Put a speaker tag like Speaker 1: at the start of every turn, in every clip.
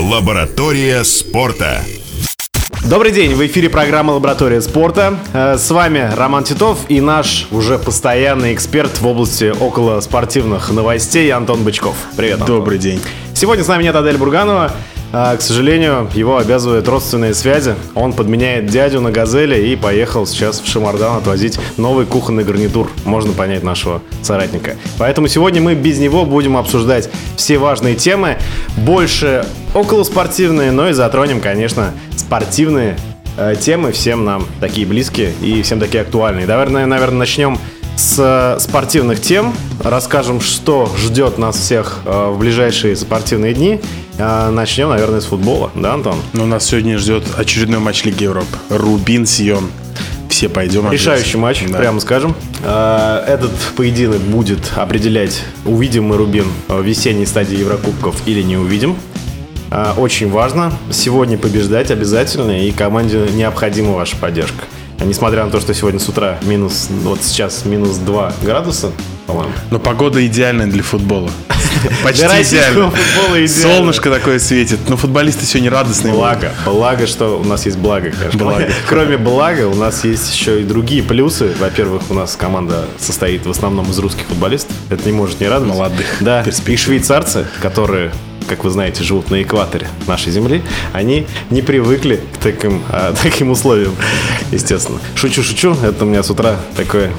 Speaker 1: Лаборатория спорта.
Speaker 2: Добрый день, в эфире программа «Лаборатория спорта». Э, С вами Роман Титов и наш уже постоянный эксперт в области около спортивных новостей Антон Бычков. Привет, Антон.
Speaker 3: Добрый день.
Speaker 2: Сегодня с нами нет Адель Бурганова. А, К сожалению, его обязывают родственные связи. Он подменяет дядю на «Газели» и поехал сейчас в Шамардан отвозить новый кухонный гарнитур. Можно понять нашего соратника. Поэтому сегодня мы без него будем обсуждать все важные темы. Больше околоспортивные, но и затронем, конечно, спортивные э, темы. Всем нам такие близкие и всем такие актуальные. Наверное, наверное, начнем с э, спортивных тем. Расскажем, что ждет нас всех э, в ближайшие спортивные дни. Э, Начнем, наверное, с футбола, да, Антон?
Speaker 3: Но нас сегодня ждет очередной матч Лиги Европы. Рубин Сион. Все пойдем.
Speaker 2: Решающий матч,
Speaker 3: Да.
Speaker 2: прямо скажем. Этот поединок будет определять, увидим мы Рубин в весенней стадии Еврокубков или не увидим. Э, Очень важно сегодня побеждать обязательно, и команде необходима ваша поддержка. Несмотря на то, что сегодня с утра минус, вот сейчас минус 2 градуса, по-моему.
Speaker 3: Но погода идеальная для футбола. Почти идеально. Солнышко такое светит. Но футболисты сегодня радостные.
Speaker 2: Благо, благо, что у нас есть благо, конечно. Кроме блага, у нас есть еще и другие плюсы. Во-первых, у нас команда состоит в основном из русских футболистов. Это не может не радовать.
Speaker 3: Молодых,
Speaker 2: Да, и швейцарцы, которые как вы знаете, живут на экваторе нашей земли, они не привыкли к таким, а, таким условиям, естественно. Шучу, шучу, это у меня с утра такое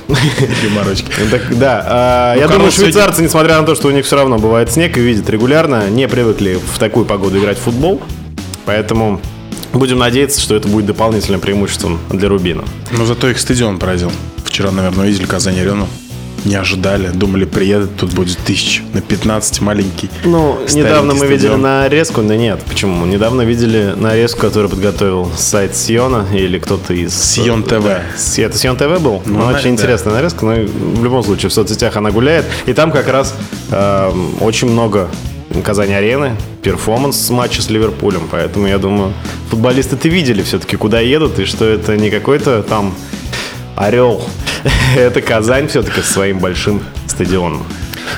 Speaker 3: Юморочки.
Speaker 2: так, да, а, я
Speaker 3: Карл
Speaker 2: думаю,
Speaker 3: сегодня-
Speaker 2: швейцарцы, несмотря на то, что у них все равно бывает снег и видят регулярно, не привыкли в такую погоду играть в футбол. Поэтому будем надеяться, что это будет дополнительным преимуществом для Рубина.
Speaker 3: Но зато их стадион поразил. Вчера, наверное, видели Казань-Арену. Не ожидали. Думали, приедут, тут будет тысяч. На 15 маленький.
Speaker 2: Ну, недавно мы видели
Speaker 3: стадион.
Speaker 2: нарезку, да нет, почему? Недавно видели нарезку, которую подготовил сайт Сиона или кто-то из...
Speaker 3: Сион ТВ.
Speaker 2: Да. С- Это Сион ТВ был? Ну,
Speaker 3: Ну,
Speaker 2: очень
Speaker 3: да.
Speaker 2: интересная нарезка, но в любом случае в соцсетях она гуляет. И там как раз эм, очень много Казань-арены, перформанс матча с Ливерпулем. Поэтому я думаю, футболисты-то видели все-таки, куда едут, и что это не какой-то там Орел. Это Казань все-таки со своим большим стадионом.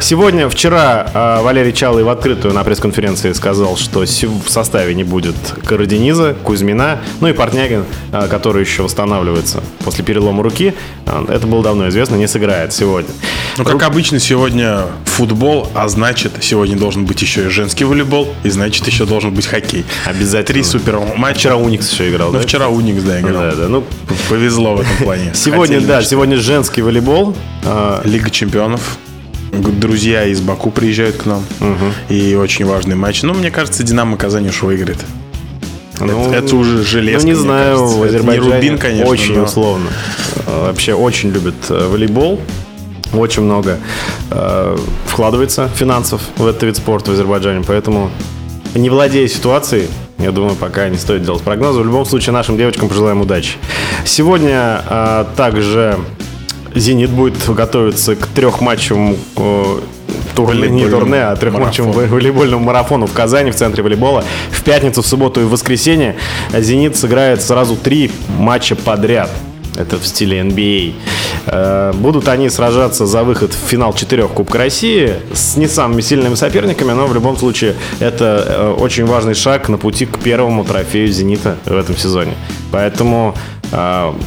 Speaker 2: Сегодня, вчера э, Валерий Чалый в открытую на пресс-конференции сказал, что в составе не будет Карадениза, Кузьмина, ну и Портнягин, э, который еще восстанавливается после перелома руки. Э, Это было давно известно, не сыграет сегодня.
Speaker 3: Ну, как обычно, сегодня футбол, а значит, сегодня должен быть еще и женский волейбол, и значит, еще должен быть хоккей.
Speaker 2: Обязательно.
Speaker 3: Три супер матча.
Speaker 2: Вчера Уникс еще играл,
Speaker 3: Ну,
Speaker 2: да?
Speaker 3: вчера Уникс, да, играл.
Speaker 2: Да, да. Ну,
Speaker 3: Повезло в этом плане.
Speaker 2: сегодня,
Speaker 3: Хотели
Speaker 2: да,
Speaker 3: мечтать.
Speaker 2: сегодня женский волейбол.
Speaker 3: Лига чемпионов. Друзья из Баку приезжают к нам. И очень важный матч. Ну, мне кажется, Динамо Казань уж выиграет.
Speaker 2: Ну,
Speaker 3: это, это уже железка.
Speaker 2: Ну, не знаю,
Speaker 3: кажется.
Speaker 2: в
Speaker 3: Это не
Speaker 2: Азербайджане
Speaker 3: Рубин, конечно.
Speaker 2: очень
Speaker 3: но-
Speaker 2: условно. Э, Вообще очень любят э, волейбол. Очень много э, вкладывается финансов в этот вид спорта в Азербайджане. Поэтому, не владея ситуацией, я думаю, пока не стоит делать прогнозы. В любом случае, нашим девочкам пожелаем удачи. Сегодня э, также «Зенит» будет готовиться к трехматчевому э, турне, не турне, а трехматчевому
Speaker 3: марафону.
Speaker 2: волейбольному марафону в Казани в центре волейбола. В пятницу, в субботу и в воскресенье «Зенит» сыграет сразу три матча подряд. Это в стиле NBA. Э, Будут они сражаться за выход в финал четырех Кубка России с не самыми сильными соперниками, но в любом случае это э, очень важный шаг на пути к первому трофею «Зенита» в этом сезоне. Поэтому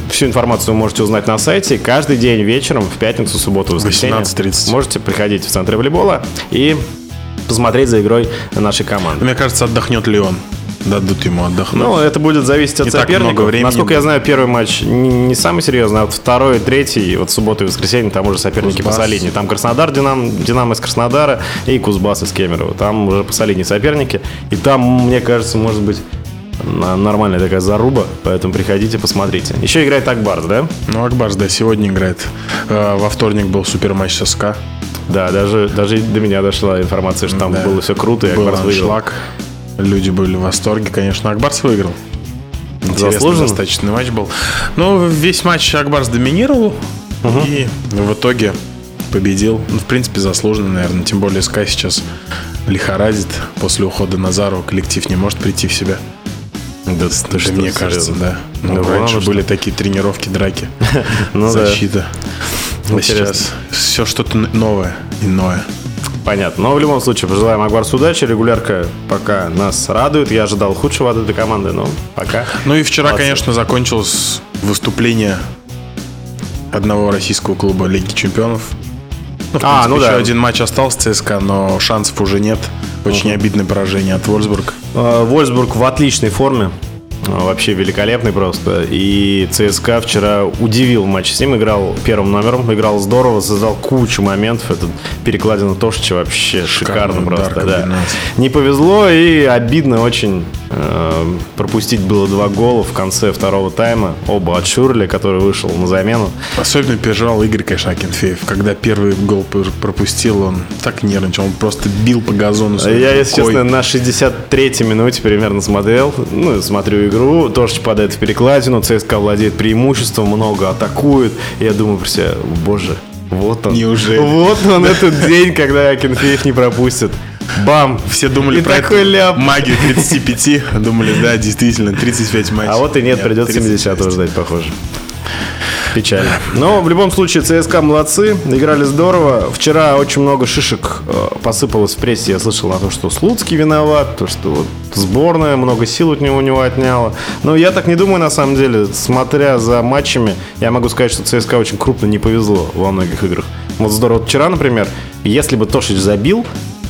Speaker 2: всю информацию вы можете узнать на сайте. Каждый день вечером, в пятницу, субботу, воскресенье
Speaker 3: 18:30.
Speaker 2: можете приходить в центр волейбола и посмотреть за игрой нашей команды.
Speaker 3: Мне кажется, отдохнет Леон. Дадут ему отдохнуть.
Speaker 2: Ну, это будет зависеть от
Speaker 3: времени
Speaker 2: Насколько я знаю, первый матч не, не самый серьезный, а вот второй, третий, вот суббота и воскресенье, там уже соперники
Speaker 3: Кузбасс.
Speaker 2: посолиднее. Там Краснодар, Динам, Динамо из Краснодара и Кузбасс из Кемерово. Там уже посолиднее соперники. И там, мне кажется, может быть нормальная такая заруба, поэтому приходите, посмотрите. Еще играет Акбарс, да?
Speaker 3: Ну, Акбарс, да, сегодня играет. Э, Во вторник был супер матч с СКА.
Speaker 2: Да, даже, даже до меня дошла информация, что там
Speaker 3: Да.
Speaker 2: было все круто, и
Speaker 3: Был
Speaker 2: Акбарс выиграл.
Speaker 3: аншлаг. Люди были в восторге, конечно. Акбарс выиграл. Интересный
Speaker 2: Заслуженно?
Speaker 3: достаточно матч был. Но весь матч Акбарс доминировал. И в итоге победил. Ну, в принципе, заслуженно, наверное. Тем более Скай сейчас лихорадит. После ухода Назарова коллектив не может прийти в себя.
Speaker 2: Да, ты что,
Speaker 3: мне кажется, да. Ну,
Speaker 2: Да
Speaker 3: раньше
Speaker 2: ладно,
Speaker 3: были такие тренировки, драки,
Speaker 2: Ну да.
Speaker 3: защита. А сейчас все что-то новое, иное.
Speaker 2: понятно. Но в любом случае, пожелаем Агварсу удачи. Регулярка пока нас радует. Я ожидал худшего от этой команды, но пока.
Speaker 3: Ну и вчера, Молодцы. конечно, закончилось выступление одного российского клуба Лиги Чемпионов. Ну, а, принципе, ну еще да. один матч остался ЦСКА, но шансов уже нет. Очень угу. обидное поражение от Вольсбург.
Speaker 2: Вольсбург в отличной форме. Вообще великолепный просто. И ЦСКА вчера удивил матч с ним. Играл первым номером, играл здорово, создал кучу моментов. Этот перекладина Тошича вообще шикарно просто. Да. Не повезло и обидно очень э, пропустить было два гола в конце второго тайма. Оба от Шурли, который вышел на замену.
Speaker 3: Особенно переживал Игорь Кайшакинфеев. Когда первый гол пропустил, он так нервничал. Он просто бил по газону.
Speaker 2: Я, если честно, на 63-й минуте примерно смотрел. Ну, смотрю игру тоже попадает в перекладину, ЦСКА владеет преимуществом, много атакует. Я думаю про себя, боже, вот он.
Speaker 3: Неужели?
Speaker 2: Вот он этот день, когда Акинфеев не пропустит. Бам!
Speaker 3: Все думали и про такой эту ляп. магию 35. Думали, да, действительно, 35 матчей.
Speaker 2: А вот и нет, нет придется 70 ждать, похоже. Печально. Но в любом случае ЦСКА молодцы, играли здорово. Вчера очень много шишек э, посыпалось в прессе. Я слышал о том, что Слуцкий виноват, то, что вот сборная много сил от него у него отняла. Но я так не думаю на самом деле. Смотря за матчами, я могу сказать, что ЦСКА очень крупно не повезло во многих играх. Вот здорово. Вчера, например, если бы Тошич забил,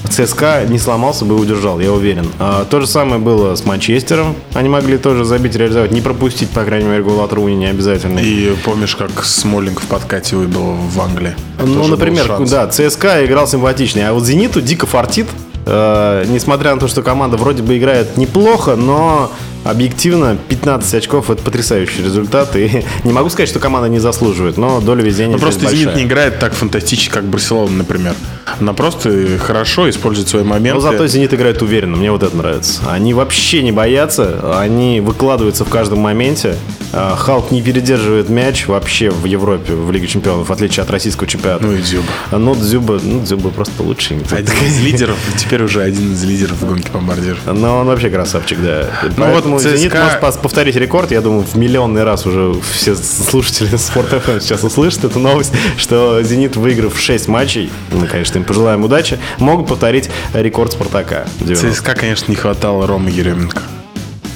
Speaker 2: ЦСКА не сломался бы и удержал, я уверен. А, то же самое было с Манчестером. Они могли тоже забить, реализовать, не пропустить, по крайней мере, гол от Руни не обязательно.
Speaker 3: И помнишь, как Смолинг в подкате выбил в Англии?
Speaker 2: Ну, тоже например, да, ЦСКА играл симпатичнее, а вот Зениту дико фартит. Э, несмотря на то, что команда вроде бы играет неплохо, но объективно 15 очков это потрясающий результат. И не могу сказать, что команда не заслуживает, но доля везения. Ну
Speaker 3: просто большая. Зенит не играет так фантастически, как Барселона, например. Она просто хорошо использует свои моменты. Но
Speaker 2: зато Зенит играет уверенно, мне вот это нравится. Они вообще не боятся, они выкладываются в каждом моменте. А, Халк не передерживает мяч вообще в Европе, в Лиге Чемпионов, в отличие от российского чемпионата.
Speaker 3: Ну и Дзюба.
Speaker 2: Ну, Дзюба, ну, Дзюба просто лучший.
Speaker 3: Один из лидеров, теперь уже один из лидеров в гонке бомбардиров.
Speaker 2: Но он вообще красавчик, да. Ну ЦСКА... Зенит может повторить рекорд. Я думаю, в миллионный раз уже все слушатели Спорт ФМ сейчас услышат эту новость, что Зенит, выиграв 6 матчей, мы, конечно, им пожелаем удачи, могут повторить рекорд Спартака.
Speaker 3: ЦСКА, конечно, не хватало Ромы Еременко.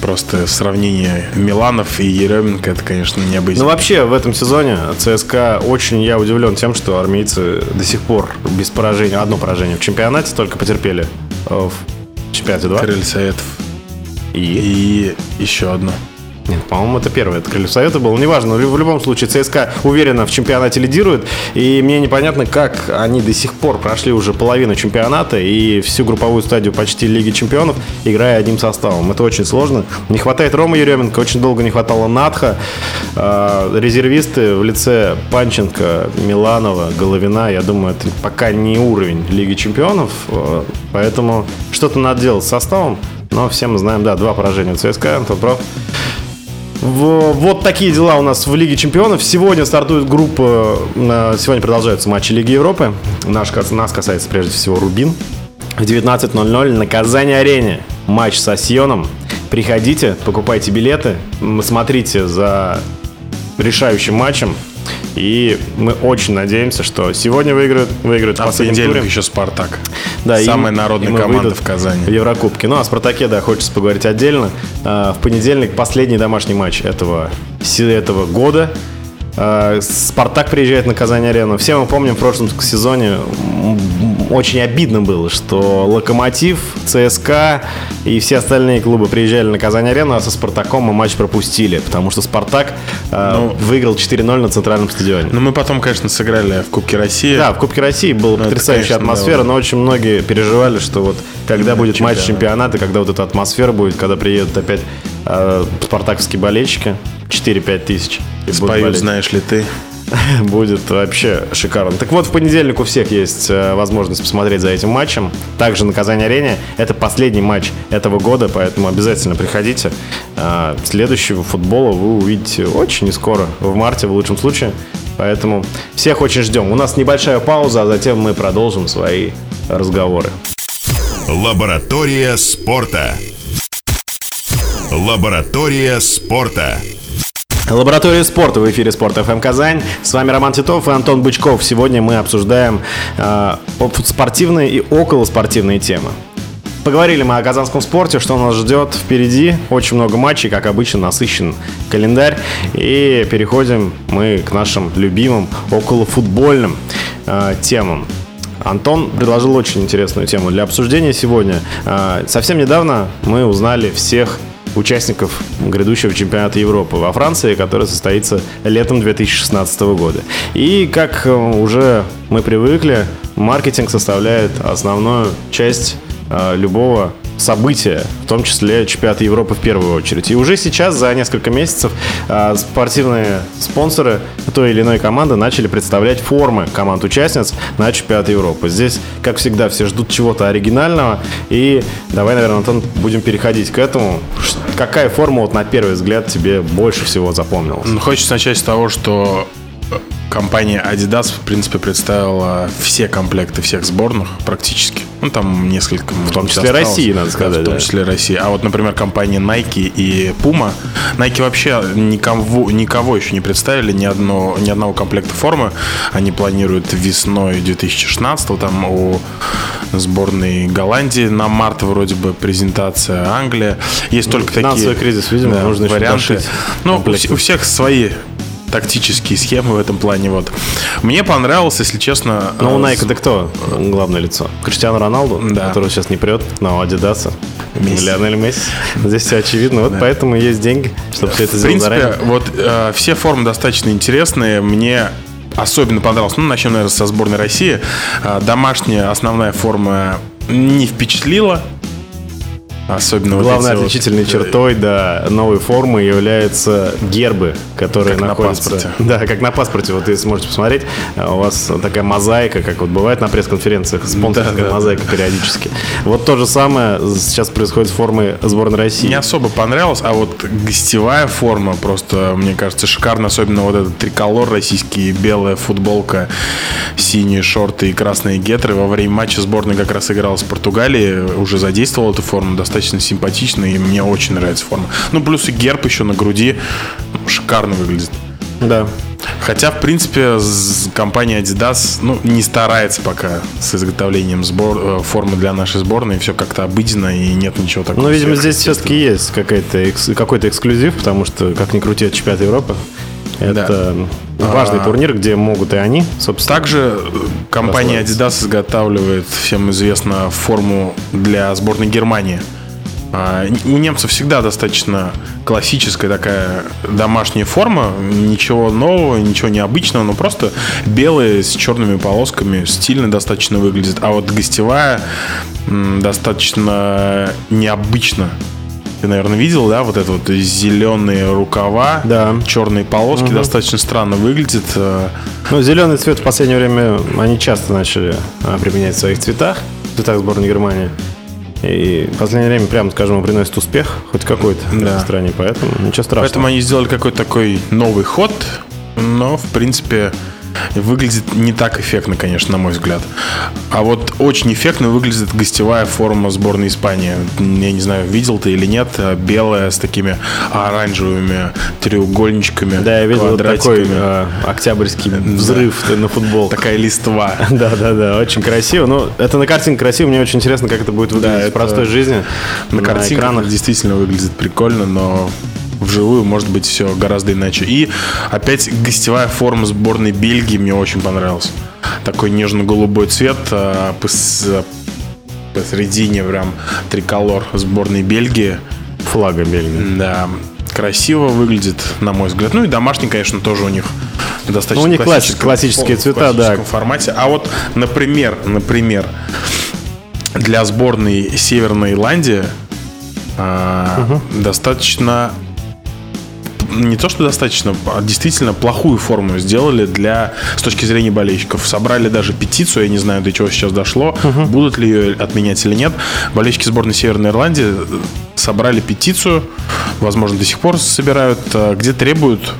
Speaker 3: Просто сравнение Миланов и Еременко, это, конечно, необычно.
Speaker 2: Ну, вообще, в этом сезоне ЦСКА очень, я удивлен тем, что армейцы до сих пор без поражения, одно поражение в чемпионате только потерпели э, в чемпионате 2.
Speaker 3: Крылья Советов. И? И еще одно.
Speaker 2: Нет, по-моему, это первое. Это Крыльев Совета был. Неважно, в любом случае ЦСКА уверенно в чемпионате лидирует. И мне непонятно, как они до сих пор прошли уже половину чемпионата и всю групповую стадию почти Лиги Чемпионов, играя одним составом. Это очень сложно. Не хватает Рома Еременко, очень долго не хватало Надха. А, резервисты в лице Панченко, Миланова, Головина, я думаю, это пока не уровень Лиги Чемпионов. А, поэтому что-то надо делать с составом. Но все мы знаем, да, два поражения у ЦСКА, Антон прав. Вот такие дела у нас в Лиге Чемпионов. Сегодня стартует группа, э, сегодня продолжаются матчи Лиги Европы. Наш, нас касается прежде всего Рубин. В 19.00 на Казани-арене матч со Сьоном. Приходите, покупайте билеты, смотрите за решающим матчем. И мы очень надеемся, что сегодня выиграют, выиграют
Speaker 3: а в последнем туре. еще Спартак. Да, Самая и, народная и команда в Казани.
Speaker 2: В Еврокубке. Ну, о Спартаке, да, хочется поговорить отдельно. А, в понедельник последний домашний матч этого, этого года. А, Спартак приезжает на Казань-арену. Все мы помним в прошлом сезоне очень обидно было, что Локомотив, ЦСКА и все остальные клубы приезжали на Казань-арену, а со Спартаком мы матч пропустили, потому что Спартак э, ну, выиграл 4-0 на центральном стадионе.
Speaker 3: Ну, мы потом, конечно, сыграли в Кубке России.
Speaker 2: Да, в Кубке России была ну, потрясающая конечно, атмосфера, да. но очень многие переживали, что вот когда будет чемпионат. матч чемпионата, когда вот эта атмосфера будет, когда приедут опять э, спартаковские болельщики, 4-5 тысяч.
Speaker 3: Спою, знаешь ли ты.
Speaker 2: будет вообще шикарно. Так вот, в понедельник у всех есть э, возможность посмотреть за этим матчем. Также на Казань-арене. Это последний матч этого года, поэтому обязательно приходите. Э, следующего футбола вы увидите очень скоро, в марте в лучшем случае. Поэтому всех очень ждем. У нас небольшая пауза, а затем мы продолжим свои разговоры.
Speaker 1: Лаборатория спорта. Лаборатория спорта.
Speaker 2: Лаборатория спорта в эфире Спорт ФМ Казань. С вами Роман Титов и Антон Бычков. Сегодня мы обсуждаем э, спортивные и околоспортивные темы. Поговорили мы о казанском спорте, что нас ждет впереди. Очень много матчей, как обычно, насыщен календарь. И переходим мы к нашим любимым околофутбольным э, темам. Антон предложил очень интересную тему для обсуждения сегодня. Э, совсем недавно мы узнали всех участников грядущего чемпионата Европы во Франции, который состоится летом 2016 года. И как э, уже мы привыкли, маркетинг составляет основную часть э, любого события, в том числе чемпионат Европы в первую очередь. И уже сейчас, за несколько месяцев, а, спортивные спонсоры той или иной команды начали представлять формы команд-участниц на чемпионат Европы. Здесь, как всегда, все ждут чего-то оригинального. И давай, наверное, Антон, будем переходить к этому. Какая форма, вот на первый взгляд, тебе больше всего запомнилась?
Speaker 3: Ну, хочется начать с того, что компания Adidas, в принципе, представила все комплекты всех сборных практически. Ну, там несколько.
Speaker 2: В том числе осталось. России, надо сказать. Да,
Speaker 3: в том да. числе России. А вот, например, компания Nike и Puma. Nike вообще никого, никого еще не представили, ни, одно, ни одного комплекта формы. Они планируют весной 2016 там у сборной Голландии на март вроде бы презентация Англия. Есть только такие
Speaker 2: кризис, видимо, да, нужно варианты.
Speaker 3: Ну, у, у всех свои тактические схемы в этом плане. Вот. Мне понравилось, если честно...
Speaker 2: Ну, у Nike это кто главное лицо? Криштиану Роналду, да. который сейчас не прет, но Адидаса. Месси. Лионель Месси. Здесь все очевидно. Вот да. поэтому есть деньги, чтобы все это
Speaker 3: сделать В принципе, заранее. вот э, все формы достаточно интересные. Мне особенно понравилось. Ну, начнем, наверное, со сборной России. Э, домашняя основная форма не впечатлила. Особенно
Speaker 2: Главной вот отличительной вот... чертой да, новой формы являются гербы, которые как находятся...
Speaker 3: на паспорте.
Speaker 2: Да, как на паспорте. Вот если можете посмотреть, у вас такая мозаика, как вот бывает на пресс-конференциях, спонсорская да, мозаика да. периодически. Вот то же самое сейчас происходит с формой сборной России.
Speaker 3: Не особо понравилось, а вот гостевая форма просто, мне кажется, шикарно. Особенно вот этот триколор российский, белая футболка, синие шорты и красные гетры. Во время матча сборной как раз играл с Португалией, уже задействовал эту форму достаточно достаточно симпатично, и мне очень нравится форма. Ну, плюс и герб еще на груди шикарно выглядит.
Speaker 2: Да.
Speaker 3: Хотя, в принципе, компания Adidas ну, не старается пока с изготовлением сбор, э, формы для нашей сборной. Все как-то обыденно и нет ничего такого.
Speaker 2: Ну, видимо, здесь все-таки есть какой-то какой эксклюзив, потому что, как ни крути, это чемпионат Европы. Это да. важный а, турнир, где могут и они,
Speaker 3: собственно. Также компания Adidas изготавливает, всем известно, форму для сборной Германии. А, у немцев всегда достаточно классическая такая домашняя форма, ничего нового, ничего необычного, но просто белые с черными полосками, стильно достаточно выглядит. А вот гостевая достаточно необычно ты, наверное, видел, да, вот это вот зеленые рукава,
Speaker 2: да.
Speaker 3: черные полоски, угу. достаточно странно выглядит. Э.
Speaker 2: Ну, зеленый цвет в последнее время они часто начали а, применять в своих цветах, в цветах сборной Германии. И в последнее время, прямо скажем, приносит успех хоть какой-то да. в стране, поэтому ничего страшного.
Speaker 3: Поэтому они сделали какой-то такой новый ход, но, в принципе, Выглядит не так эффектно, конечно, на мой взгляд. А вот очень эффектно выглядит гостевая форма сборной Испании. Я не знаю, видел ты или нет, белая с такими оранжевыми треугольничками.
Speaker 2: Да, я видел вот такой э, октябрьский взрыв да. на футбол.
Speaker 3: Такая листва.
Speaker 2: Да, да, да, очень красиво. Ну, это на картинке красиво, мне очень интересно, как это будет выглядеть да, в простой жизни.
Speaker 3: На, на картинках действительно выглядит прикольно, но вживую может быть все гораздо иначе. И опять гостевая форма сборной Бельгии мне очень понравилась. Такой нежно-голубой цвет а, посередине прям триколор сборной Бельгии.
Speaker 2: Флага Бельгии.
Speaker 3: Да, красиво выглядит, на мой взгляд. Ну и домашний, конечно, тоже у них достаточно ну,
Speaker 2: у них классические цвета, да. В
Speaker 3: формате. А вот, например, например, для сборной Северной Ирландии а, угу. достаточно не то, что достаточно, а действительно плохую форму сделали для, с точки зрения болельщиков. Собрали даже петицию, я не знаю, до чего сейчас дошло, uh-huh. будут ли ее отменять или нет. Болельщики сборной Северной Ирландии э, собрали петицию, возможно, до сих пор собирают, э, где требуют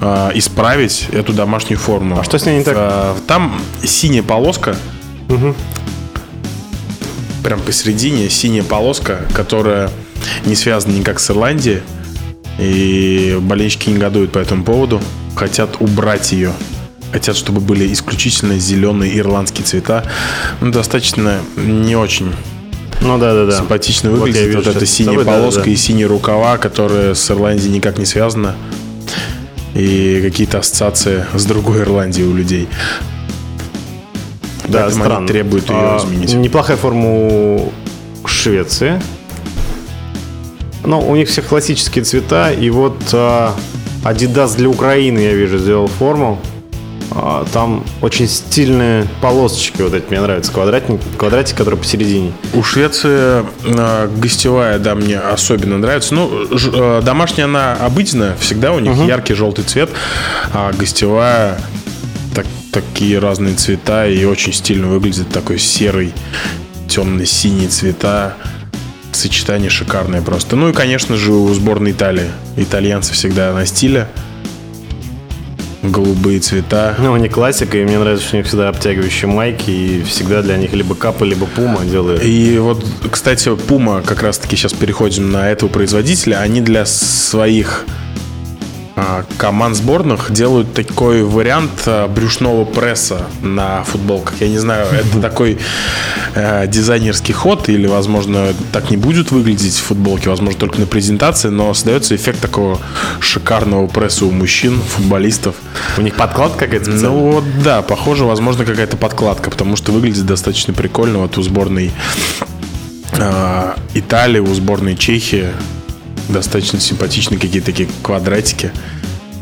Speaker 3: э, исправить эту домашнюю форму.
Speaker 2: А что с ней не так?
Speaker 3: Там синяя полоска, угу. прям посередине синяя полоска, которая не связана никак с Ирландией. И болельщики негодуют по этому поводу. Хотят убрать ее. Хотят, чтобы были исключительно зеленые ирландские цвета. Ну, достаточно не очень
Speaker 2: ну да, да, да.
Speaker 3: Симпатично выглядит. Вот, вот эта синяя собой, полоска да, да. и синие рукава, которые с Ирландией никак не связаны. И какие-то ассоциации с другой Ирландией у людей.
Speaker 2: Да, Поэтому странно.
Speaker 3: они требуют ее а, изменить.
Speaker 2: Неплохая форма у Швеции. Но у них все классические цвета. И вот а, Adidas для Украины, я вижу, сделал форму. А, там очень стильные полосочки вот эти, мне нравятся, квадратик, квадратик, который посередине.
Speaker 3: У Швеции э, гостевая, да, мне особенно нравится. Ну, ж, э, домашняя она обыденная, всегда у них угу. яркий желтый цвет, а гостевая так, такие разные цвета и очень стильно выглядит, такой серый, темно-синий цвета сочетание шикарное просто. Ну и, конечно же, у сборной Италии. Итальянцы всегда на стиле голубые цвета.
Speaker 2: Ну, они классика, и мне нравится, что у них всегда обтягивающие майки, и всегда для них либо капа, либо пума делают.
Speaker 3: И вот, кстати, пума, как раз-таки сейчас переходим на этого производителя, они для своих команд сборных делают такой вариант а, брюшного пресса на футболках. Я не знаю, это такой э, дизайнерский ход или, возможно, так не будет выглядеть в футболке, возможно, только на презентации, но создается эффект такого шикарного пресса у мужчин, футболистов.
Speaker 2: У них подкладка какая-то
Speaker 3: Ну вот, да, похоже, возможно, какая-то подкладка, потому что выглядит достаточно прикольно. Вот у сборной э, Италии, у сборной Чехии достаточно симпатичные какие-то такие квадратики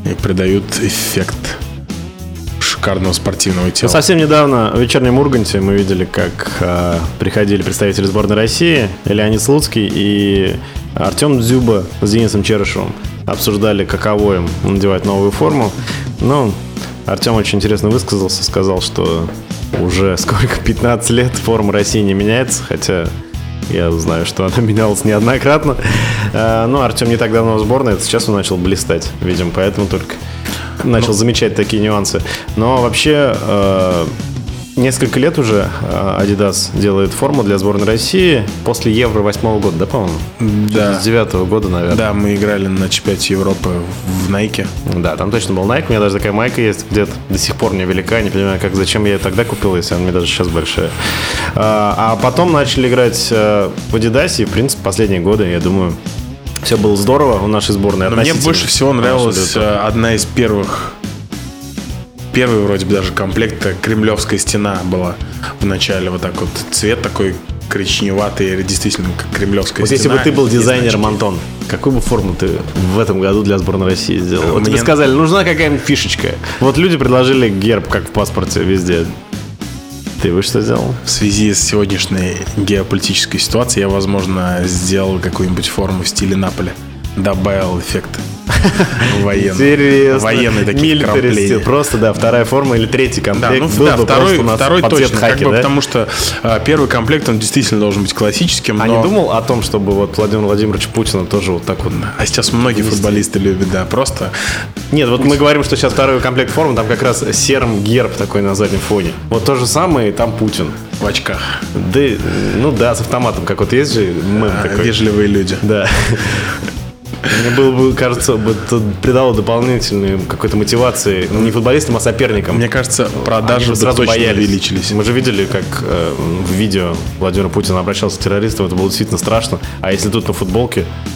Speaker 3: и придают эффект шикарного спортивного тела.
Speaker 2: Совсем недавно в вечернем Урганте мы видели, как э, приходили представители сборной России, Леонид Слуцкий и Артем Дзюба с Денисом Черышевым. Обсуждали, каково им надевать новую форму. Ну, Артем очень интересно высказался, сказал, что уже сколько, 15 лет форма России не меняется, хотя я знаю, что она менялась неоднократно. Э, но Артем не так давно в сборной, это сейчас он начал блистать, видимо, поэтому только начал ну, замечать такие нюансы. Но вообще э, несколько лет уже э, Adidas делает форму для сборной России после Евро восьмого года, да, по-моему?
Speaker 3: Да.
Speaker 2: С девятого года, наверное.
Speaker 3: Да, мы играли на чемпионате Европы в Найке.
Speaker 2: Да, там точно был Nike. У меня даже такая майка есть где-то до сих пор не велика. Не понимаю, как, зачем я ее тогда купил, если она мне даже сейчас большая. А, а потом начали играть э, в Adidas, и, в принципе, последние годы, я думаю, все было здорово у нашей сборной.
Speaker 3: мне больше всего нравилась э, одна из первых первый вроде бы даже комплект кремлевская стена была в начале. Вот так вот цвет такой коричневатый, действительно, как кремлевская
Speaker 2: вот
Speaker 3: стена.
Speaker 2: если бы ты был дизайнером, Антон, какую бы форму ты в этом году для сборной России сделал? Вот Мне... тебе сказали, нужна какая-нибудь фишечка. Вот люди предложили герб, как в паспорте везде. Ты бы что сделал?
Speaker 3: В связи с сегодняшней геополитической ситуацией я, возможно, сделал какую-нибудь форму в стиле Наполя. Добавил эффект.
Speaker 2: Военный. Интересно.
Speaker 3: Такие
Speaker 2: вкрапления. Просто, да, вторая форма или третий комплект. Да, ну,
Speaker 3: был да, второй, второй точно. Хаки, как бы, потому что а, первый комплект, он действительно должен быть классическим.
Speaker 2: А но... не думал о том, чтобы вот Владимир Владимирович Путина тоже вот так вот...
Speaker 3: А сейчас многие вести. футболисты любят, да, просто...
Speaker 2: Нет, вот мы говорим, что сейчас второй комплект формы, там как раз серым герб такой на заднем фоне. Вот то же самое, там Путин.
Speaker 3: В очках.
Speaker 2: Да, ну да, с автоматом, как вот есть же
Speaker 3: мем а, такой. Вежливые люди.
Speaker 2: Да. Мне было бы, кажется, бы это придало дополнительной какой-то мотивации не футболистам, а соперникам.
Speaker 3: Мне кажется, продажи бы сразу точно боялись. увеличились.
Speaker 2: Мы же видели, как э, в видео Владимир Путин обращался к террористам, это было действительно страшно. А если тут на футболке ну,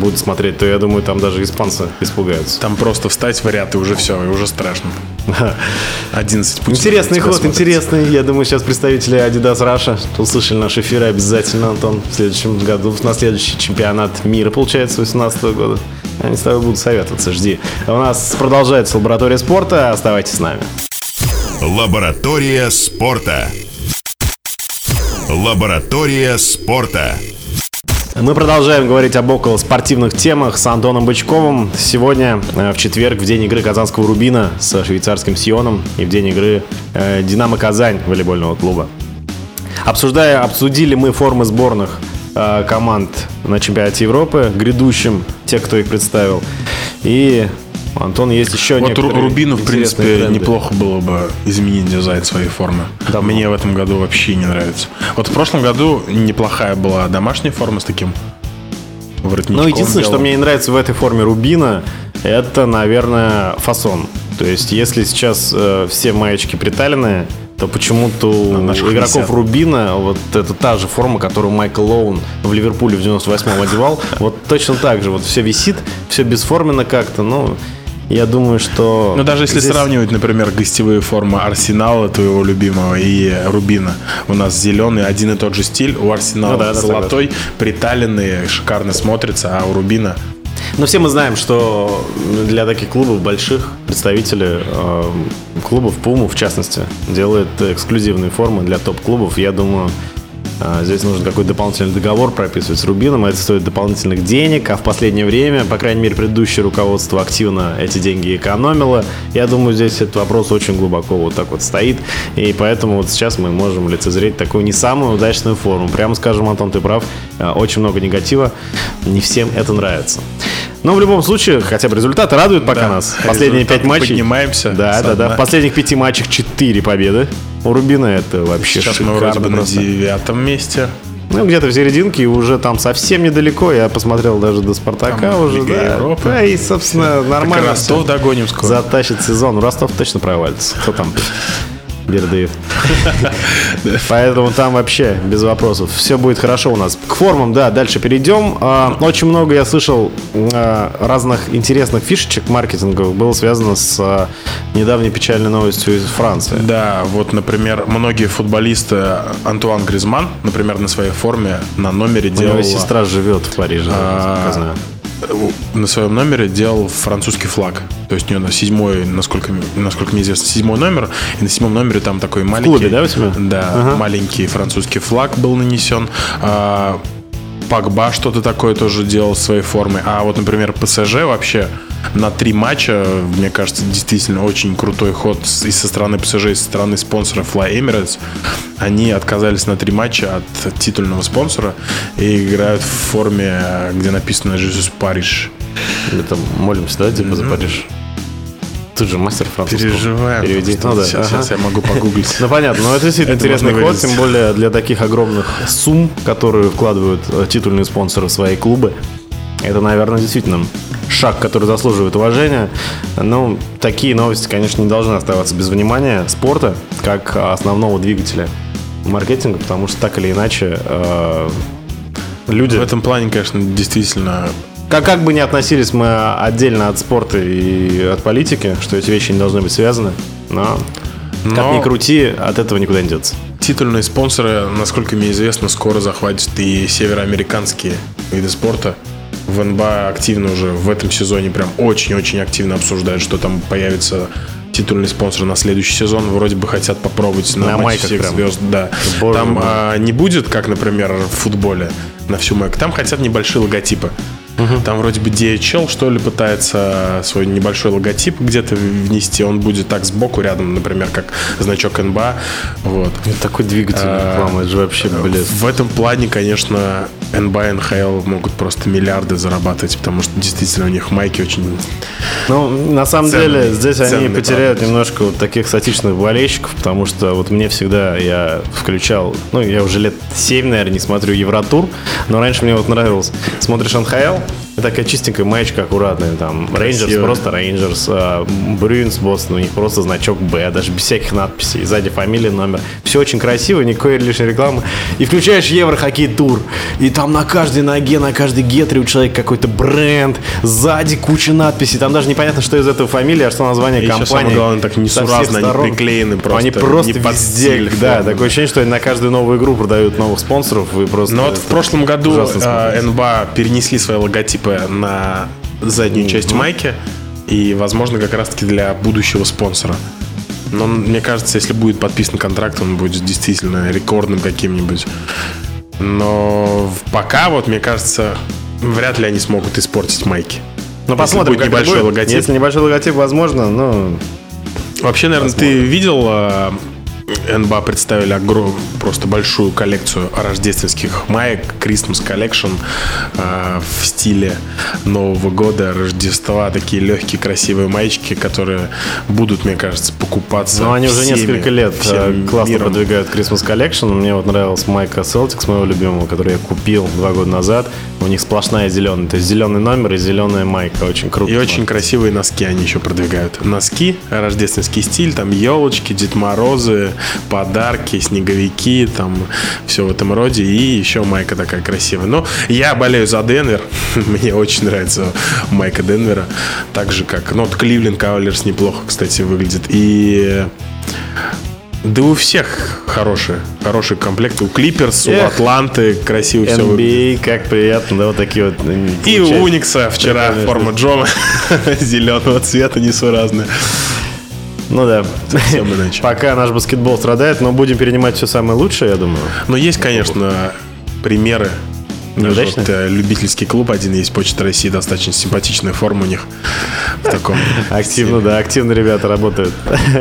Speaker 2: будут смотреть, то я думаю, там даже испанцы испугаются.
Speaker 3: Там просто встать в ряд и уже все, и уже страшно. 11
Speaker 2: путей. Интересный ход, интересный. Я думаю, сейчас представители Adidas Russia услышали наш эфир обязательно, Антон, в следующем году, на следующий чемпионат мира, получается, 2018 года. Они с тобой будут советоваться, жди. У нас продолжается лаборатория спорта, оставайтесь с нами.
Speaker 1: Лаборатория спорта. Лаборатория спорта.
Speaker 2: Мы продолжаем говорить об около спортивных темах с Антоном Бычковым. Сегодня, э, в четверг, в день игры Казанского Рубина с швейцарским Сионом и в день игры э, Динамо Казань волейбольного клуба. Обсуждая, обсудили мы формы сборных э, команд на чемпионате Европы, грядущим, те, кто их представил. И Антон, есть еще
Speaker 3: Вот Рубину, в принципе, тренды. неплохо было бы изменить дизайн своей формы. Да, Мне в этом году вообще не нравится. Вот в прошлом году неплохая была домашняя форма с таким воротничком.
Speaker 2: Ну, единственное, что
Speaker 3: белым.
Speaker 2: мне не нравится в этой форме Рубина, это, наверное, фасон. То есть, если сейчас э, все маечки приталенные, то почему-то у игроков
Speaker 3: висят.
Speaker 2: Рубина вот это та же форма, которую Майкл Лоун в Ливерпуле в 98-м одевал. Вот точно так же. Вот все висит, все бесформенно как-то. Ну, я думаю, что...
Speaker 3: Ну, даже если
Speaker 2: здесь-
Speaker 3: сравнивать, например, гостевые формы Арсенала, твоего любимого, и Рубина. У нас зеленый, один и тот же стиль. У Арсенала
Speaker 2: Ну да, да,
Speaker 3: золотой, приталенный, шикарно смотрится, а у Рубина...
Speaker 2: Но все мы знаем, что для таких клубов больших представители э, клубов Пуму, в частности, делают эксклюзивные формы для топ-клубов. Я думаю, здесь нужен какой-то дополнительный договор прописывать с Рубином. Это стоит дополнительных денег, а в последнее время, по крайней мере, предыдущее руководство активно эти деньги экономило. Я думаю, здесь этот вопрос очень глубоко вот так вот стоит. И поэтому вот сейчас мы можем лицезреть такую не самую удачную форму. Прямо скажем, Антон, ты прав. Э, Очень много негатива. Не всем это нравится. Но в любом случае, хотя бы результаты радуют пока
Speaker 3: Да,
Speaker 2: нас. Последние пять матчей.
Speaker 3: поднимаемся
Speaker 2: Да, да, да. В последних пяти матчах четыре победы. У Рубина это вообще
Speaker 3: Сейчас мы
Speaker 2: шикарно
Speaker 3: вроде бы на
Speaker 2: просто.
Speaker 3: девятом месте.
Speaker 2: Ну, где-то в серединке, и уже там совсем недалеко. Я посмотрел даже до Спартака
Speaker 3: Там
Speaker 2: уже.
Speaker 3: Лига
Speaker 2: да.
Speaker 3: Европы.
Speaker 2: Да, и, собственно,
Speaker 3: Так
Speaker 2: нормально.
Speaker 3: Ростов
Speaker 2: всё.
Speaker 3: догоним скоро.
Speaker 2: Затащит сезон. Ростов точно провалится. Кто там? Бердыев. Поэтому там вообще без вопросов. Все будет хорошо у нас. К формам, да, дальше перейдем. А, Очень много я слышал а, разных интересных фишечек маркетинговых было связано с а, недавней печальной новостью из Франции.
Speaker 3: Да, вот, например, многие футболисты, Антуан Гризман, например, на своей форме, на номере
Speaker 2: У
Speaker 3: делал...
Speaker 2: него сестра живет в Париже,
Speaker 3: у- на своем номере делал французский флаг. То есть у него на седьмой, насколько, насколько мне известно, седьмой номер. И на седьмом номере там такой маленький...
Speaker 2: клубе, да, у тебя?
Speaker 3: Да, маленький французский флаг был нанесен. А, Пагба что-то такое тоже делал своей формой. А вот, например, ПСЖ вообще на три матча, мне кажется, действительно очень крутой ход и со стороны ПСЖ, и со стороны спонсора Fly Emirates. Они отказались на три матча от титульного спонсора и играют в форме, где написано «Jesus Париж».
Speaker 2: Мы там молимся, да, типа за Париж? Ты же мастер французского.
Speaker 3: Переживаем.
Speaker 2: Переведи. Ну да,
Speaker 3: сейчас,
Speaker 2: ага.
Speaker 3: сейчас я могу погуглить.
Speaker 2: Ну понятно, но это действительно
Speaker 3: Это
Speaker 2: интересный ход, тем более для таких огромных сумм, которые вкладывают э, титульные спонсоры в свои клубы. Это, наверное, действительно шаг, который заслуживает уважения. Ну, такие новости, конечно, не должны оставаться без внимания спорта, как основного двигателя маркетинга, потому что так или иначе э, люди...
Speaker 3: В этом плане, конечно, действительно
Speaker 2: Как, как бы ни относились мы отдельно от спорта и от политики, что эти вещи не должны быть связаны, но, как
Speaker 3: Но-
Speaker 2: ни крути, от этого никуда не деться.
Speaker 3: Титульные спонсоры, насколько мне известно, скоро захватят и североамериканские виды спорта. В НБА активно уже в этом сезоне прям очень-очень активно обсуждают, что там появится титульный спонсор на следующий сезон. Вроде бы хотят попробовать на,
Speaker 2: На майках
Speaker 3: всех
Speaker 2: прям.
Speaker 3: звезд. Да.
Speaker 2: Боже
Speaker 3: там
Speaker 2: мой.
Speaker 3: а, не будет, как, например, в футболе на всю майку. Там хотят небольшие логотипы. Там вроде бы DHL, что ли, пытается свой небольшой логотип где-то внести. Он будет так сбоку рядом, например, как значок НБА. Вот.
Speaker 2: Это такой двигатель
Speaker 3: А,
Speaker 2: рекламы, это же вообще, блин.
Speaker 3: В этом плане, конечно, НБА НХЛ могут просто миллиарды зарабатывать, потому что действительно у них майки очень...
Speaker 2: Ну, на самом
Speaker 3: Ценный-
Speaker 2: деле, здесь они потеряют
Speaker 3: продукт.
Speaker 2: немножко вот таких статичных болельщиков, потому что вот мне всегда я включал, ну, я уже лет 7, наверное, не смотрю Евротур, но раньше мне вот нравилось. Смотришь НХЛ, такая чистенькая маечка аккуратная, там, Рейнджерс, просто Рейнджерс, Брюинс, Бостон, у них просто значок Б, даже без всяких надписей, сзади фамилия, номер. Все очень красиво, никакой лишней рекламы. И включаешь Еврохоккей тур, и там на каждой ноге, на каждой гетре у человека какой-то бренд, сзади куча надписей, там даже непонятно, что из этого фамилия, а что название
Speaker 3: И еще
Speaker 2: компании.
Speaker 3: самое главное, так несуразно, они приклеены просто,
Speaker 2: Они просто везде, да, такое ощущение, что они на каждую новую игру продают новых спонсоров, и просто...
Speaker 3: Но вот в прошлом году. НБА перенесли свои логотипы на заднюю часть майки, и, возможно, как раз-таки для будущего спонсора. Но мне кажется, если будет подписан контракт, он будет действительно рекордным каким-нибудь. Но пока, вот, мне кажется, вряд ли они смогут испортить майки.
Speaker 2: Ну,
Speaker 3: Если
Speaker 2: посмотрим,
Speaker 3: будет
Speaker 2: как это
Speaker 3: небольшой
Speaker 2: будет.
Speaker 3: логотип.
Speaker 2: Если небольшой логотип, возможно, ну...
Speaker 3: Вообще, наверное, ты видел, э, НБА представили огром- просто большую коллекцию рождественских маек, Christmas Collection э, в стиле Нового года, Рождества, такие легкие, красивые маечки, которые будут, мне кажется, покупаться.
Speaker 2: Ну, они уже
Speaker 3: всеми,
Speaker 2: несколько лет э, классно
Speaker 3: миром.
Speaker 2: Christmas Collection. Мне вот нравилась майка Celtics моего любимого, который я купил два года назад. У них сплошная зеленая. То есть зеленый номер и зеленая майка. Очень круто.
Speaker 3: И очень красивые носки они еще продвигают. Носки, рождественский стиль, там елочки, Дед Морозы, подарки, снеговики, там все в этом роде. И еще майка такая красивая. Но я болею за Денвер. Мне очень нравится майка Денвера. Так же, как... Ну, вот Кливленд Кавалерс неплохо, кстати, выглядит. И да у всех хорошие, хорошие комплекты. У Клиперс, у. Атланты красиво все выглядит.
Speaker 2: NBA, как приятно, да, вот такие вот.
Speaker 3: И у. Уникса вчера форма Джома зеленого цвета несуразная.
Speaker 2: Ну да.
Speaker 3: Совсем иначе.
Speaker 2: Пока наш баскетбол страдает, но будем перенимать все самое лучшее, я думаю.
Speaker 3: Но есть, конечно, примеры. Даже
Speaker 2: Неудачные?
Speaker 3: вот, э, любительский клуб один есть, Почта России, достаточно симпатичная форма у них в таком.
Speaker 2: Активно, да, активно ребята работают.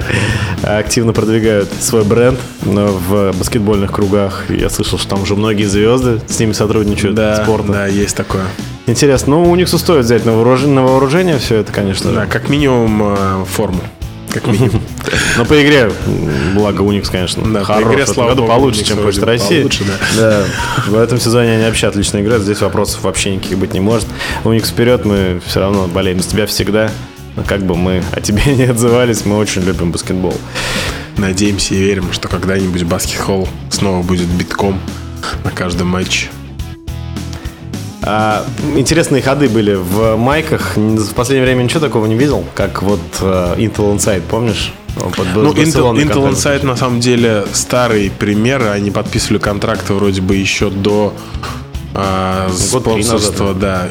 Speaker 2: Активно продвигают свой бренд в баскетбольных кругах. Я слышал, что там уже многие звезды с ними сотрудничают
Speaker 3: Да,
Speaker 2: спорта.
Speaker 3: да, есть такое.
Speaker 2: Интересно, ну, у них стоит взять на вооружение, на вооружение все это, конечно
Speaker 3: Да, как минимум э, форму. Как минимум.
Speaker 2: Но по игре, благо, Уникс, конечно,
Speaker 3: Да, по
Speaker 2: хорош.
Speaker 3: игре,
Speaker 2: в этом
Speaker 3: слава
Speaker 2: году получше, чем Почта России.
Speaker 3: получше, да.
Speaker 2: Да, в этом сезоне они вообще отлично играют. Здесь вопросов вообще никаких быть не может. Уникс вперед, мы все равно болеем за тебя всегда. Но Как бы мы о тебе не отзывались, мы очень любим баскетбол.
Speaker 3: Надеемся и верим, что когда-нибудь баскет-холл снова будет битком на каждом матче.
Speaker 2: А, интересные ходы были в майках. В последнее время ничего такого не видел, как вот э, Intel Inside, помнишь? Под-
Speaker 3: Ну, Intel, Intel Insight на самом деле старый пример. Они подписывали контракты вроде бы еще до а, спонсорства, да.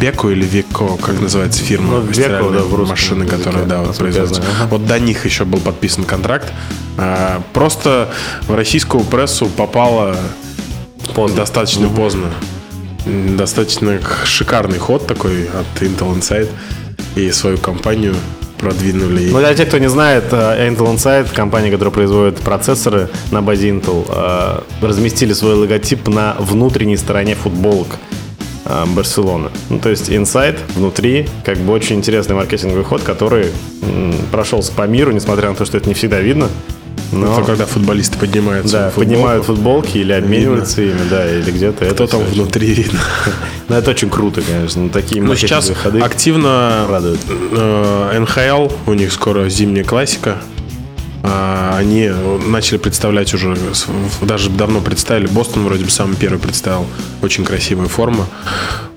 Speaker 3: Беко или Веко, как называется фирма?
Speaker 2: Ну, Веко, да, в
Speaker 3: машины,
Speaker 2: языке,
Speaker 3: которая, да, вот производится.
Speaker 2: Ага.
Speaker 3: Вот до них еще был подписан контракт. А, Просто в российскую прессу попало
Speaker 2: Поздно.
Speaker 3: достаточно поздно. М, Достаточно шикарный ход такой от Intel Insight. И свою компанию продвинули.
Speaker 2: Ну, для тех, кто не знает, э, Intel Inside, компания, которая производит процессоры на базе Intel, э, разместили свой логотип на внутренней стороне футболок э, Барселоны. Ну, то есть Inside внутри, как бы очень интересный маркетинговый ход, который прошелся по миру, несмотря на то, что это не всегда видно. Но,
Speaker 3: Это когда футболисты поднимают
Speaker 2: да,
Speaker 3: футболку,
Speaker 2: поднимают футболки или обмениваются ими, да, или где-то.
Speaker 3: Кто
Speaker 2: это
Speaker 3: там внутри видно.
Speaker 2: очень- Ну, это очень круто, конечно. Ну, такие
Speaker 3: Но сейчас
Speaker 2: маркетинговые ходы.
Speaker 3: активно
Speaker 2: радуют.
Speaker 3: э, НХЛ, у них скоро зимняя классика. А, Они начали представлять уже, даже давно представили. Бостон вроде бы самый первый представил. Очень красивая форма.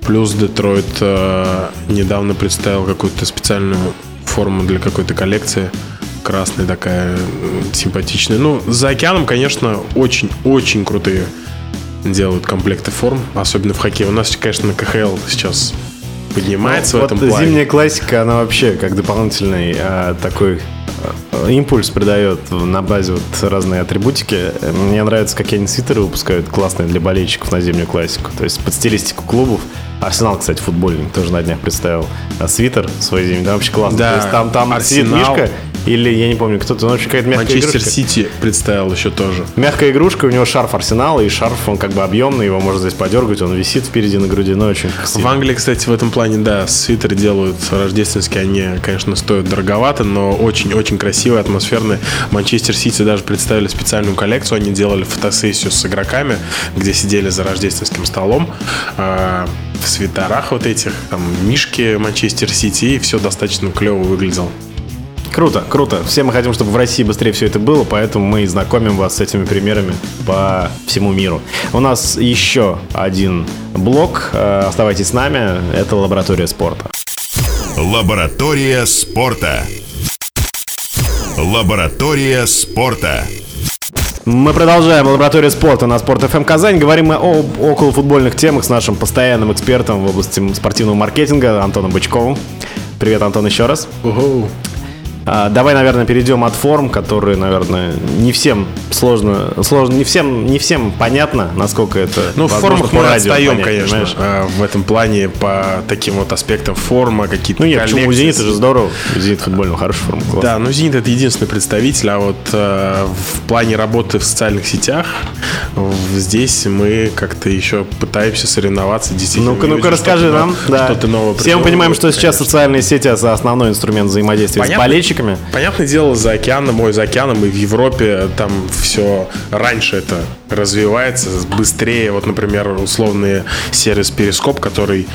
Speaker 3: Плюс Детройт э, недавно представил какую-то специальную форму для какой-то коллекции. Красная такая, м, симпатичная. Ну, за океаном, конечно, очень-очень крутые делают комплекты форм, особенно в хоккее. У нас, конечно, на КХЛ сейчас поднимается в
Speaker 2: Ну, вот
Speaker 3: этом плане.
Speaker 2: зимняя классика, она вообще как дополнительный а, такой а, импульс придает на базе вот разные атрибутики. Мне нравится, как они свитеры выпускают классные для болельщиков на зимнюю классику. То есть под стилистику клубов. Арсенал, кстати, футбольник тоже на днях представил а, свитер свой зимний. Там вообще классно.
Speaker 3: Да,
Speaker 2: То есть там, там
Speaker 3: Арсенал.
Speaker 2: мишка или, я не помню, кто-то, ну, вообще какая-то мягкая
Speaker 3: Манчестер
Speaker 2: игрушка.
Speaker 3: Сити представил еще тоже.
Speaker 2: Мягкая игрушка, у него шарф Арсенала, и шарф, он как бы объемный, его можно здесь подергать, он висит впереди на груди, но очень
Speaker 3: В
Speaker 2: красиво.
Speaker 3: Англии, кстати, в этом плане, да, свитеры делают рождественские, они, конечно, стоят дороговато, но очень-очень красивые, атмосферные. Манчестер Сити даже представили специальную коллекцию, они делали фотосессию с игроками, где сидели за рождественским столом а, в свитерах вот этих, там, мишки Манчестер Сити, и все достаточно клево выглядело.
Speaker 2: Круто, круто. Все мы хотим, чтобы в России быстрее все это было, поэтому мы и знакомим вас с этими примерами по всему миру. У нас еще один блок. Э, Оставайтесь с нами. Это лаборатория спорта.
Speaker 1: Лаборатория спорта. Лаборатория спорта.
Speaker 2: Мы продолжаем лабораторию спорта на Спорт ФМ Казань. Говорим мы о околофутбольных темах с нашим постоянным экспертом в области спортивного маркетинга Антоном Бычковым. Привет, Антон, еще раз. А, Давай, наверное, перейдем от форм, которые, наверное, не всем сложно, сложно, не всем, не всем понятно, насколько это.
Speaker 3: Ну, в формах мы отстаем,
Speaker 2: понять,
Speaker 3: конечно,
Speaker 2: понимаешь?
Speaker 3: а, в этом плане по таким вот аспектам форма, какие-то
Speaker 2: Ну нет, почему у. Зенита же здорово. Зенит футбольного хорошая форма. класс.
Speaker 3: Да, ну Зенит это единственный представитель, а вот э, в плане работы в социальных сетях здесь мы как-то еще пытаемся соревноваться. Действительно,
Speaker 2: Ну-ка, ну-ка, расскажи нам. Да.
Speaker 3: Что-то новое.
Speaker 2: Все мы понимаем, что
Speaker 3: придумывать,
Speaker 2: сейчас
Speaker 3: конечно.
Speaker 2: социальные сети это основной инструмент взаимодействия
Speaker 3: Понятно.
Speaker 2: с болельщиками. Подписчиками.
Speaker 3: Понятное дело, за океаном, ой, за океаном и в Европе там все раньше это развивается быстрее. Вот, например, условный сервис Перископ, который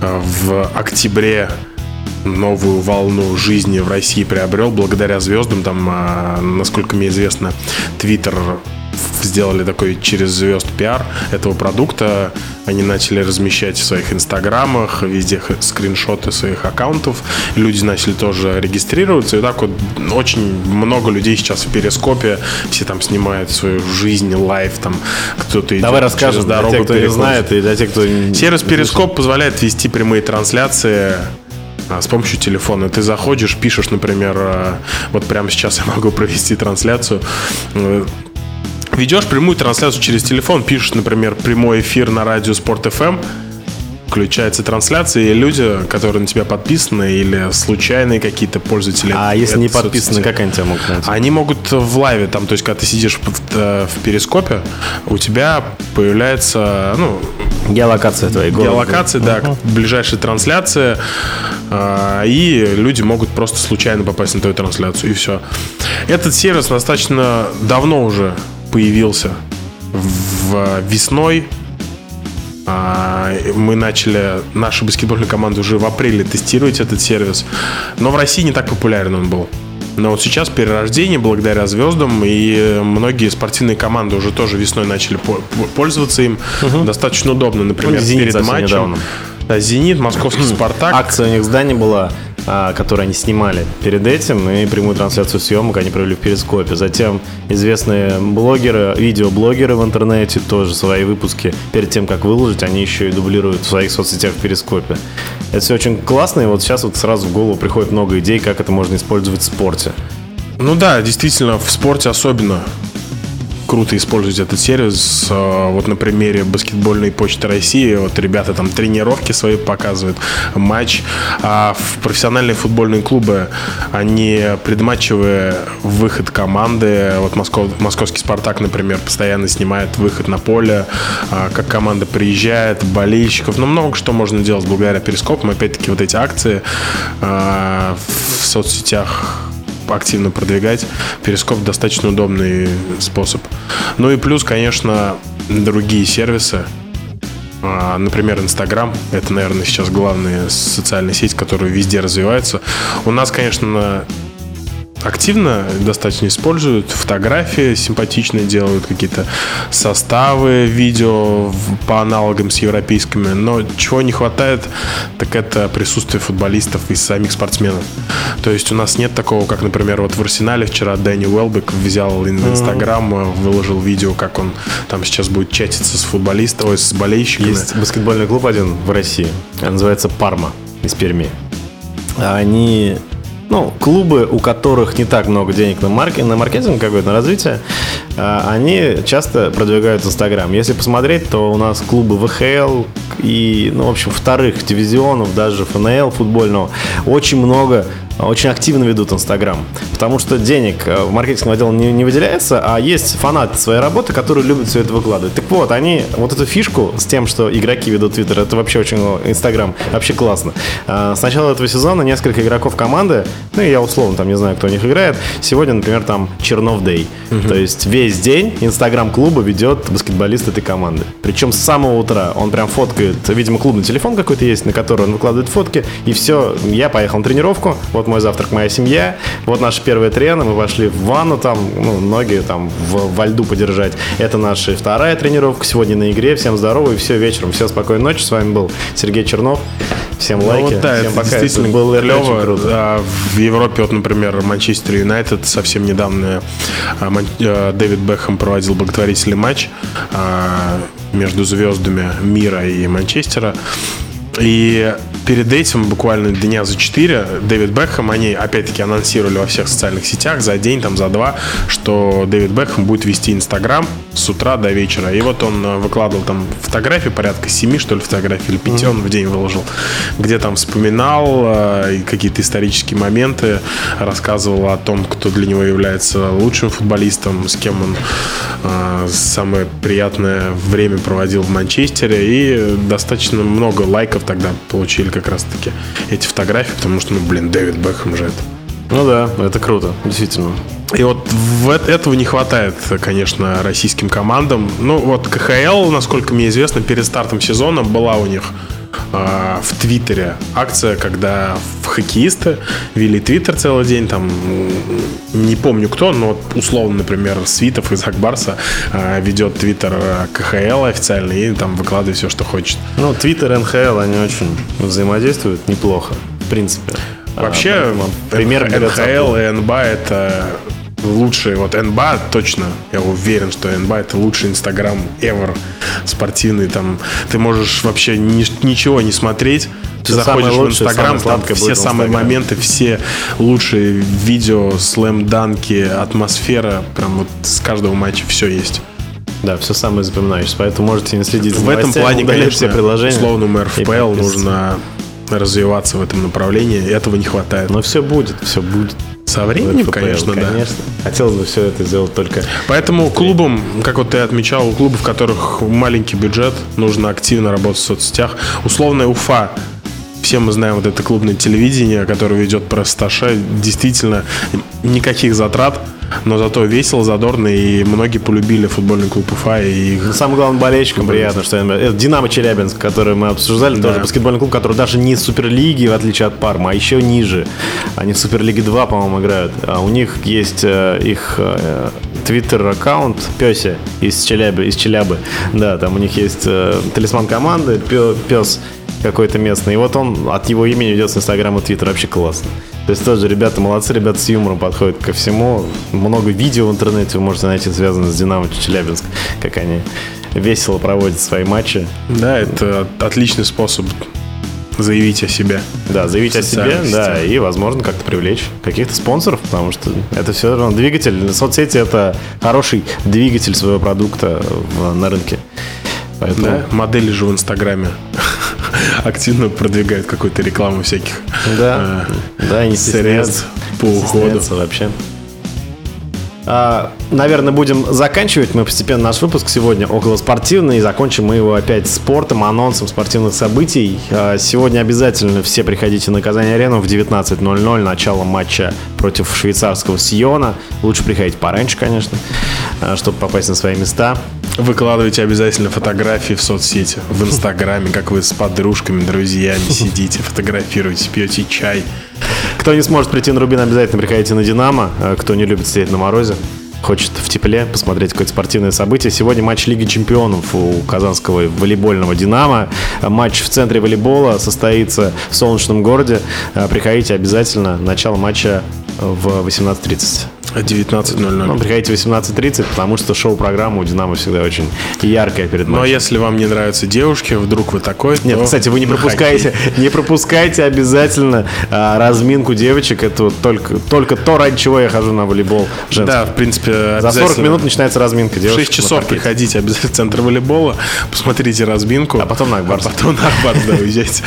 Speaker 3: э, в октябре новую волну жизни в России приобрел благодаря звездам. Там, а, насколько мне известно, Твиттер сделали такой через звезд пиар этого продукта. Они начали размещать в своих инстаграмах, везде скриншоты своих аккаунтов. Люди начали тоже регистрироваться. И так вот очень много людей сейчас в перископе. Все там снимают свою жизнь, лайф, там кто-то
Speaker 2: Давай расскажем
Speaker 3: через дорогу.
Speaker 2: для тех, кто не
Speaker 3: переходит.
Speaker 2: знает, и для тех, кто... не-
Speaker 3: Сервис Перископ позволяет вести прямые трансляции а, с помощью телефона. Ты заходишь, пишешь, например, а, вот прямо сейчас я могу провести трансляцию. Ведешь прямую трансляцию через телефон, пишешь, например, прямой эфир на радио Спорт ФМ, включается трансляция, и люди, которые на тебя подписаны, или случайные какие-то пользователи.
Speaker 2: А если не подписаны,
Speaker 3: соцсети,
Speaker 2: как они тебя могут найти?
Speaker 3: они могут в лайве, там, то есть, когда ты сидишь в, в- перископе, у тебя появляется, ну,
Speaker 2: Геолокация твоей города.
Speaker 3: геолокации, да, к ближайшей трансляции, а, и люди могут просто случайно попасть на твою трансляцию, и все. Этот сервис достаточно давно уже появился. В весной а, мы начали, наша баскетбольная команда уже в апреле тестировать этот сервис, но в России не так популярен он был. Но вот сейчас перерождение благодаря звездам, и многие спортивные команды уже тоже весной начали по- по- пользоваться им. Достаточно удобно, например,
Speaker 2: Ну,
Speaker 3: перед матчем.
Speaker 2: недавно.
Speaker 3: Да, Зенит, Московский Спартак.
Speaker 2: Акция у них в здании была, а, которую они снимали перед этим, и прямую трансляцию съемок они провели в Перископе. Затем известные блогеры, видеоблогеры в интернете тоже свои выпуски перед тем, как выложить, они еще и дублируют в своих соцсетях в Перископе. Это все очень классно, и вот сейчас вот сразу в голову приходит много идей, как это можно использовать в спорте.
Speaker 3: Ну да, действительно, в спорте особенно круто использовать этот сервис. Э, Вот на примере баскетбольной почты России, вот ребята там тренировки свои показывают, матч. А в профессиональные футбольные клубы они предматчевые выход команды, вот Москов, московский Спартак, например, постоянно снимает выход на поле, а, как команда приезжает, болельщиков, ну много что можно делать благодаря перископам. Опять-таки вот эти акции а, в соцсетях активно продвигать. Перископ достаточно удобный способ. Ну и плюс, конечно, другие сервисы. А, Например, Инстаграм. Это, наверное, сейчас главная социальная сеть, которая везде развивается. У нас, конечно, активно достаточно используют фотографии симпатичные делают какие-то составы видео по аналогам с европейскими. Но чего не хватает так это присутствие футболистов и самих спортсменов. То есть у нас нет такого как например вот в Арсенале вчера Дэнни Уэлбек взял в Инстаграм э, выложил видео как он там сейчас будет чатиться с футболистом ой, с болельщиками.
Speaker 2: Есть баскетбольный клуб один в России, называется Парма из Перми. Они, ну, клубы, у которых не так много денег на, марке, на маркетинг какой-то, на развитие, а, они часто продвигают Инстаграм. Если посмотреть, то у нас клубы ВХЛ и, ну, в общем, вторых дивизионов, даже ФНЛ футбольного, очень много очень активно ведут Инстаграм. Потому что денег э, в маркетинговом отделе не, не выделяется, а есть фанаты своей работы, которые любят все это выкладывать. Так вот, они вот эту фишку с тем, что игроки ведут Твиттер, это вообще очень Инстаграм, вообще классно. А, С начала этого сезона несколько игроков команды, ну я условно там не знаю, кто у них играет, сегодня, например, там Чернов Дэй. То есть весь день Инстаграм клуба ведет баскетболист этой команды. Причем с самого утра он прям фоткает, видимо, клубный телефон какой-то есть, на который он выкладывает фотки, и все, я поехал на тренировку, вот мой завтрак, моя семья, вот наша первая трена, мы пошли в ванну там, ну, ноги там в, во льду подержать. Это наша вторая тренировка сегодня на игре. Всем здорово и все вечером. Все, спокойной ночи. С вами был Сергей Чернов. Всем
Speaker 3: Ну
Speaker 2: лайки.
Speaker 3: вот да,
Speaker 2: Всем
Speaker 3: это
Speaker 2: пока.
Speaker 3: действительно
Speaker 2: Это было это очень
Speaker 3: клево.
Speaker 2: круто.
Speaker 3: А в Европе, вот, например, Манчестер Юнайтед совсем недавно а, Ман- а, Дэвид Бекхэм проводил благотворительный матч а, между звездами мира и Манчестера. И перед этим, буквально дня за четыре, Дэвид Бекхэм, они опять-таки анонсировали во всех социальных сетях за день, там за два, что Дэвид Бекхэм будет вести Инстаграм с утра до вечера. И вот он э, выкладывал там фотографии, порядка семи, что ли, фотографий, или пяти он в день выложил, где там вспоминал э, какие-то исторические моменты, рассказывал о том, кто для него является лучшим футболистом, с кем он э, самое приятное время проводил в Манчестере. И достаточно много лайков тогда получили как раз-таки эти фотографии, потому что, ну, блин, Дэвид Бекхэм же это.
Speaker 2: Ну да, это круто, действительно.
Speaker 3: И вот в этого не хватает, конечно, российским командам. Ну вот КХЛ, насколько мне известно, перед стартом сезона была у них э, в Твиттере акция, когда хоккеисты вели Твиттер целый день, там не помню кто, но условно, например, Свитов из Акбарса э, ведет Твиттер КХЛ официально и там выкладывает все, что хочет.
Speaker 2: Ну, Твиттер, НХЛ, они очень взаимодействуют неплохо, в принципе.
Speaker 3: Вообще,
Speaker 2: А, пример
Speaker 3: НХЛ и НБА это лучшие. Вот НБА точно, я уверен, что НБА это лучший инстаграм ever спортивный. Там ты можешь вообще ни- ничего не смотреть. Ты
Speaker 2: Всё
Speaker 3: заходишь в Инстаграм, там все самые моменты, все лучшие видео, слэм-данки, атмосфера, прям вот с каждого матча все есть.
Speaker 2: Да, все самое запоминающееся, поэтому можете не следить за
Speaker 3: В этом плане, конечно,
Speaker 2: все приложения.
Speaker 3: условному
Speaker 2: и
Speaker 3: РФПЛ нужно развиваться в этом направлении. Этого не хватает.
Speaker 2: Но все будет, все будет.
Speaker 3: Со временем,
Speaker 2: РФПЛ,
Speaker 3: конечно, да.
Speaker 2: конечно. Хотелось бы все это сделать только...
Speaker 3: Поэтому клубам, как вот ты отмечал, у клубов, у которых маленький бюджет, нужно активно работать в соцсетях. Условная Уфа. Все мы знаем вот это клубное телевидение, которое ведет пресс-сташа. Действительно, никаких затрат, но зато весело, задорно, и многие полюбили футбольный клуб Уфа. И
Speaker 2: самым главным болельщикам приятно, что это Динамо Челябинск, который мы обсуждали, тоже баскетбольный клуб, который даже не Суперлиги, в отличие от Парма, а еще ниже. Они в Суперлиге 2, по-моему, играют. А у них есть э, их э, твиттер-аккаунт Пёся из Челябы, из Челябы. Да, там у них есть э, талисман команды, пес какой-то местный. И вот он от его имени ведет с Инстаграма и Твиттер. Вообще классно. То есть тоже ребята молодцы, ребята с юмором подходят ко всему. Много видео в интернете вы можете найти, связанных с Динамо Челябинск, как они весело проводят свои матчи.
Speaker 3: да, это отличный способ заявить о себе.
Speaker 2: Да, заявить о себе, да, и, возможно, как-то привлечь каких-то спонсоров, потому что это все равно двигатель. Соцсети — это хороший двигатель своего продукта в- на рынке. Поэтому,
Speaker 3: Да, модели же в Инстаграме активно продвигают какую-то рекламу всяких
Speaker 2: да,
Speaker 3: э,
Speaker 2: да, не
Speaker 3: средств по уходу.
Speaker 2: вообще. А, наверное, будем заканчивать мы постепенно наш выпуск сегодня около спортивный. И закончим мы его опять спортом, анонсом спортивных событий. А, сегодня обязательно все приходите на Казань-арену в 19.00. Начало матча против швейцарского Сиона. Лучше приходить пораньше, конечно, а, чтобы попасть на свои места.
Speaker 3: Выкладывайте обязательно фотографии в соцсети, в Инстаграме, как вы с подружками, друзьями сидите, фотографируете, пьете чай.
Speaker 2: Кто не сможет прийти на Рубин, обязательно приходите на Динамо. А, Кто не любит сидеть на морозе, хочет в тепле посмотреть какое-то спортивное событие. Сегодня матч Лиги Чемпионов у казанского волейбольного Динамо. А, Матч в центре волейбола состоится в солнечном городе. А, Приходите обязательно. Начало матча в 18.30.
Speaker 3: 19.00.
Speaker 2: Ну, приходите в 18.30, потому что шоу-программа у Динамо всегда очень яркая перед матчем.
Speaker 3: если вам не нравятся девушки, вдруг вы такой,
Speaker 2: Нет,
Speaker 3: то
Speaker 2: кстати, вы не пропускаете, не пропускайте обязательно а, разминку девочек. Это вот только, только то, ради чего я хожу на волейбол женский.
Speaker 3: Да, в принципе,
Speaker 2: За 40
Speaker 3: обязательно
Speaker 2: минут начинается разминка
Speaker 3: В
Speaker 2: девушек.
Speaker 3: 6 часов приходите обязательно в центр волейбола, посмотрите разминку.
Speaker 2: А потом на Акбарс.
Speaker 3: А потом на Акбарс, да, уезжайте.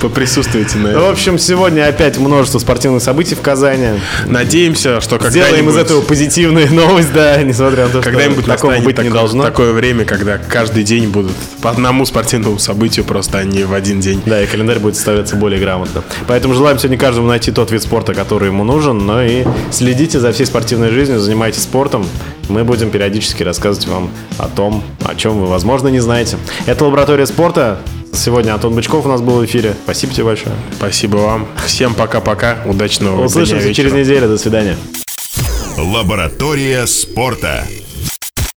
Speaker 3: Поприсутствуйте на
Speaker 2: Ну, В
Speaker 3: этом.
Speaker 2: общем, сегодня опять множество спортивных событий в Казани.
Speaker 3: Надеемся, что
Speaker 2: Сделаем из этого позитивную новость, да, несмотря на то, что
Speaker 3: Когда-нибудь
Speaker 2: такого
Speaker 3: настанет
Speaker 2: быть не
Speaker 3: такое,
Speaker 2: должно.
Speaker 3: такое время, когда каждый день будут по одному спортивному событию, просто а не в один день.
Speaker 2: Да, и календарь будет составляться более грамотно. Поэтому желаем сегодня каждому найти тот вид спорта, который ему нужен, но и следите за всей спортивной жизнью, занимайтесь спортом. Мы будем периодически рассказывать вам о том, о чем вы, возможно, не знаете. Это «Лаборатория спорта». Сегодня Антон Бычков у нас был в эфире. Спасибо тебе большое.
Speaker 3: Спасибо вам. Всем пока-пока. Удачного дня,
Speaker 2: Услышимся
Speaker 3: вечера.
Speaker 2: через неделю. До свидания.
Speaker 1: Лаборатория спорта.